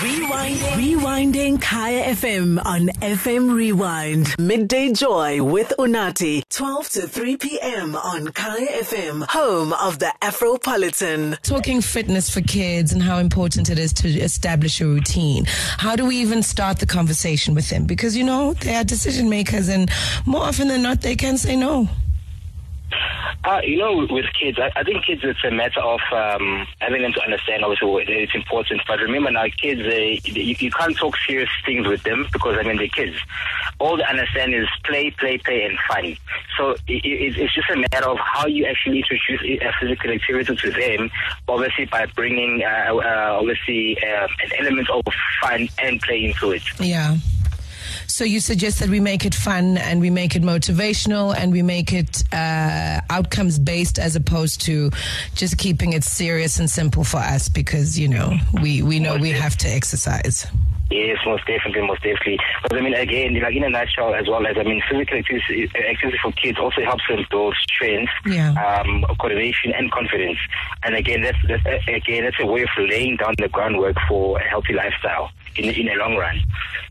Rewinding. Rewinding Kaya FM on FM Rewind. Midday Joy with Unathi. 12 to 3 p.m. on Kaya FM. Home of the Afropolitan. Talking fitness for kids and how important it is to establish a routine. How do we even start the conversation with them? Because, you know, they are decision makers and more often than not, they can say no. Uh, you know, with kids, I, I, think kids, it's a matter of um, having them to understand, obviously, it's important. But remember now, kids, they, you, you, can't talk serious things with them because, I mean, they're kids. All they understand is play, play, play, and fun. So it, it, it's just a matter of how you actually introduce a physical activity to them, obviously, by bringing, uh, uh, obviously, uh, an element of fun and play into it. Yeah. So you suggest that we make it fun and we make it motivational and we make it uh, outcomes based as opposed to just keeping it serious and simple for us because you know we we know we have to exercise. Yes, most definitely, most definitely. But I mean, again, like in a nutshell, as well as I mean, physical activity, activity for kids also helps them build strength, yeah. um, coordination, and confidence. And again, that's, that's again that's a way of laying down the groundwork for a healthy lifestyle in in a long run.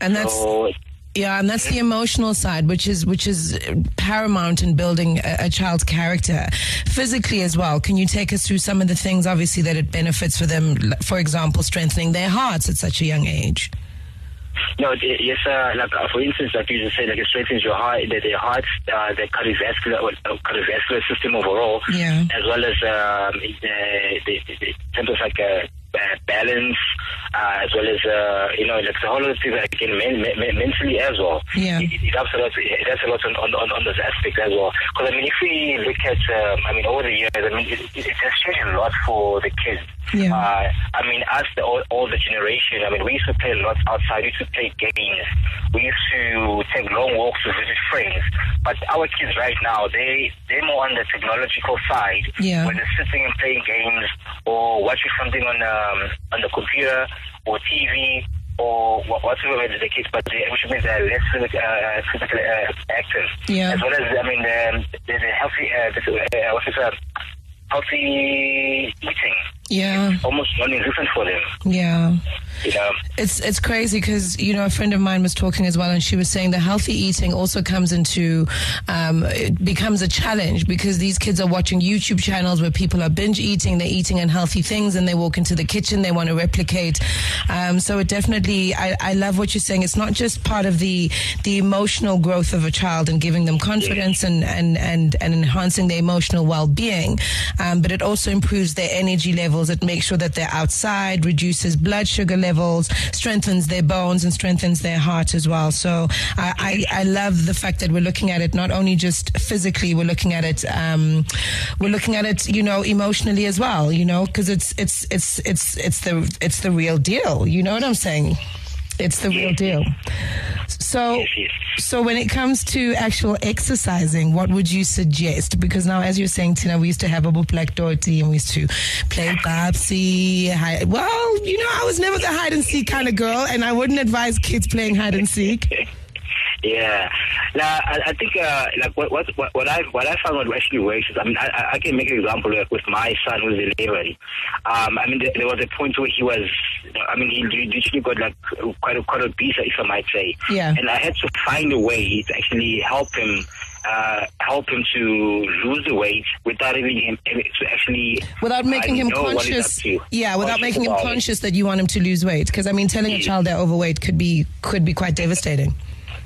And that's so, yeah, and that's the emotional side, which is which is paramount in building a, a, child's character, physically as well. Can you take us through some of the things, obviously, that it benefits for them? For example, strengthening their hearts at such a young age. No, yes, uh, like uh, for instance, like you just said, like it strengthens your heart, the, the heart, uh, the cardiovascular, uh, cardiovascular system overall, yeah. as well as um, the, the, the, the terms of like uh, balance, uh, as well as uh, you know, like the whole of things again men, men, mentally as well. Yeah, it, it helps a lot. It helps a lot on on, on those aspects as well. Because I mean, if we look at, um, I mean, over the years, I mean, it, it, it has changed a lot for the kids. Yeah. Uh, I mean, as the the generation, I mean, we used to play a lot outside. We used to play games. We used to take long walks to visit friends. But our kids right now, they they're more on the technological side. Yeah. When they're sitting and playing games or watching something on um, on the computer or TV or whatever the case, but they, which means they're less physically, uh, physically uh, active. Yeah. As well as, I mean, the, the, the healthy, uh, this, uh, what's it, uh, healthy eating. Yeah. almost non-existent for them. Yeah. Know? It's it's crazy because you know a friend of mine was talking as well, and she was saying the healthy eating also comes into um, it becomes a challenge because these kids are watching YouTube channels where people are binge eating, they're eating unhealthy things, and they walk into the kitchen, they want to replicate. Um, so it definitely, I, I love what you're saying. It's not just part of the the emotional growth of a child and giving them confidence and and and, and enhancing their emotional well being, um, but it also improves their energy levels. It makes sure that they're outside, reduces blood sugar levels, strengthens their bones, and strengthens their heart as well. So I, I, I love the fact that we're looking at it not only just physically, we're looking at it, um, we're looking at it, you know, emotionally as well. You know, because it's it's it's it's it's the it's the real deal. You know what I'm saying? It's the real deal. So, so when it comes to actual exercising, what would you suggest? Because now, as you're saying, Tina, we used to have a black Dorothy and we used to play Babsy. Well, you know, I was never the hide and seek kind of girl, and I wouldn't advise kids playing hide and seek. Yeah, now I, I think uh, like what, what what I what I found what actually works is I mean I, I can make an example like, with my son who's eleven. Um, I mean there, there was a point where he was I mean he literally got like quite a quite obese if I might say. Yeah. And I had to find a way to actually help him uh, help him to lose the weight without having him to actually without making him conscious. Yeah, without making him conscious that you want him to lose weight. Because I mean, telling a child they're overweight could be could be quite devastating.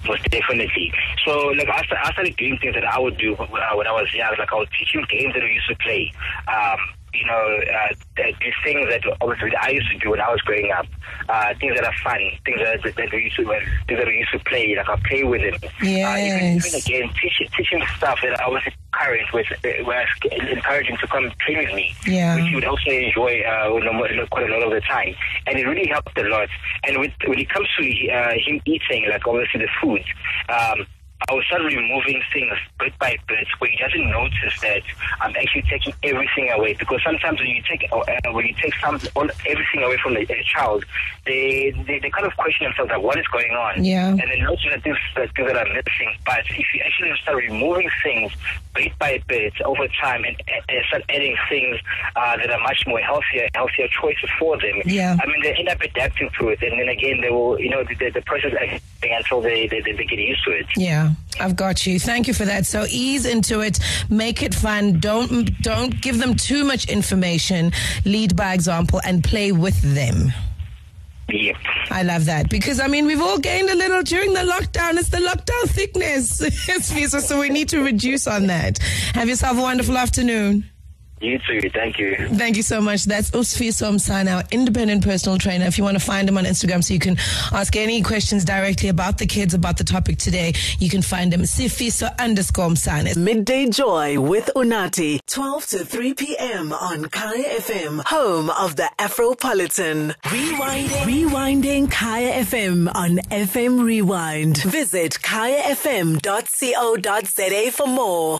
Most definitely. So, like, I, I started doing things that I would do when I was young. Like, I would teach him games that we used to play. Um, you know, uh, these things that obviously I used to do when I was growing up, uh, things that are fun, things that, that we used to, things that we used to play. Like I play with him. Yes. Uh, even, again, teach, teaching stuff that I was current with, was encouraging to come train with me, yeah. which he would also enjoy uh, quite a lot of the time, and it really helped a lot. And with, when it comes to uh, him eating, like obviously the food. Um, I will start removing things bit by bit where he doesn't notice that I'm actually taking everything away. Because sometimes when you take uh, when you take some all, everything away from the a child, they, they they kind of question themselves like what is going on, Yeah. and they notice that things that, things that are missing. But if you actually start removing things bit by bit over time and, and start adding things uh, that are much more healthier, healthier choices for them, Yeah. I mean they end up adapting to it, and then again they will, you know, the, the, the process until they, they they get used to it. Yeah, I've got you. Thank you for that. So ease into it, make it fun. Don't don't give them too much information. Lead by example and play with them. Yep. I love that because I mean we've all gained a little during the lockdown. It's the lockdown thickness, so we need to reduce on that. Have yourself a wonderful afternoon. You too. Thank you. Thank you so much. That's Usfiso Msana, our independent personal trainer. If you want to find him on Instagram so you can ask any questions directly about the kids, about the topic today, you can find him Sifiso underscore Msana. Midday Joy with Unathi. 12 to 3 p.m. on Kaya FM, home of the Afropolitan. Rewinding. Rewinding Kaya FM on FM Rewind. Visit kayafm.co.za for more.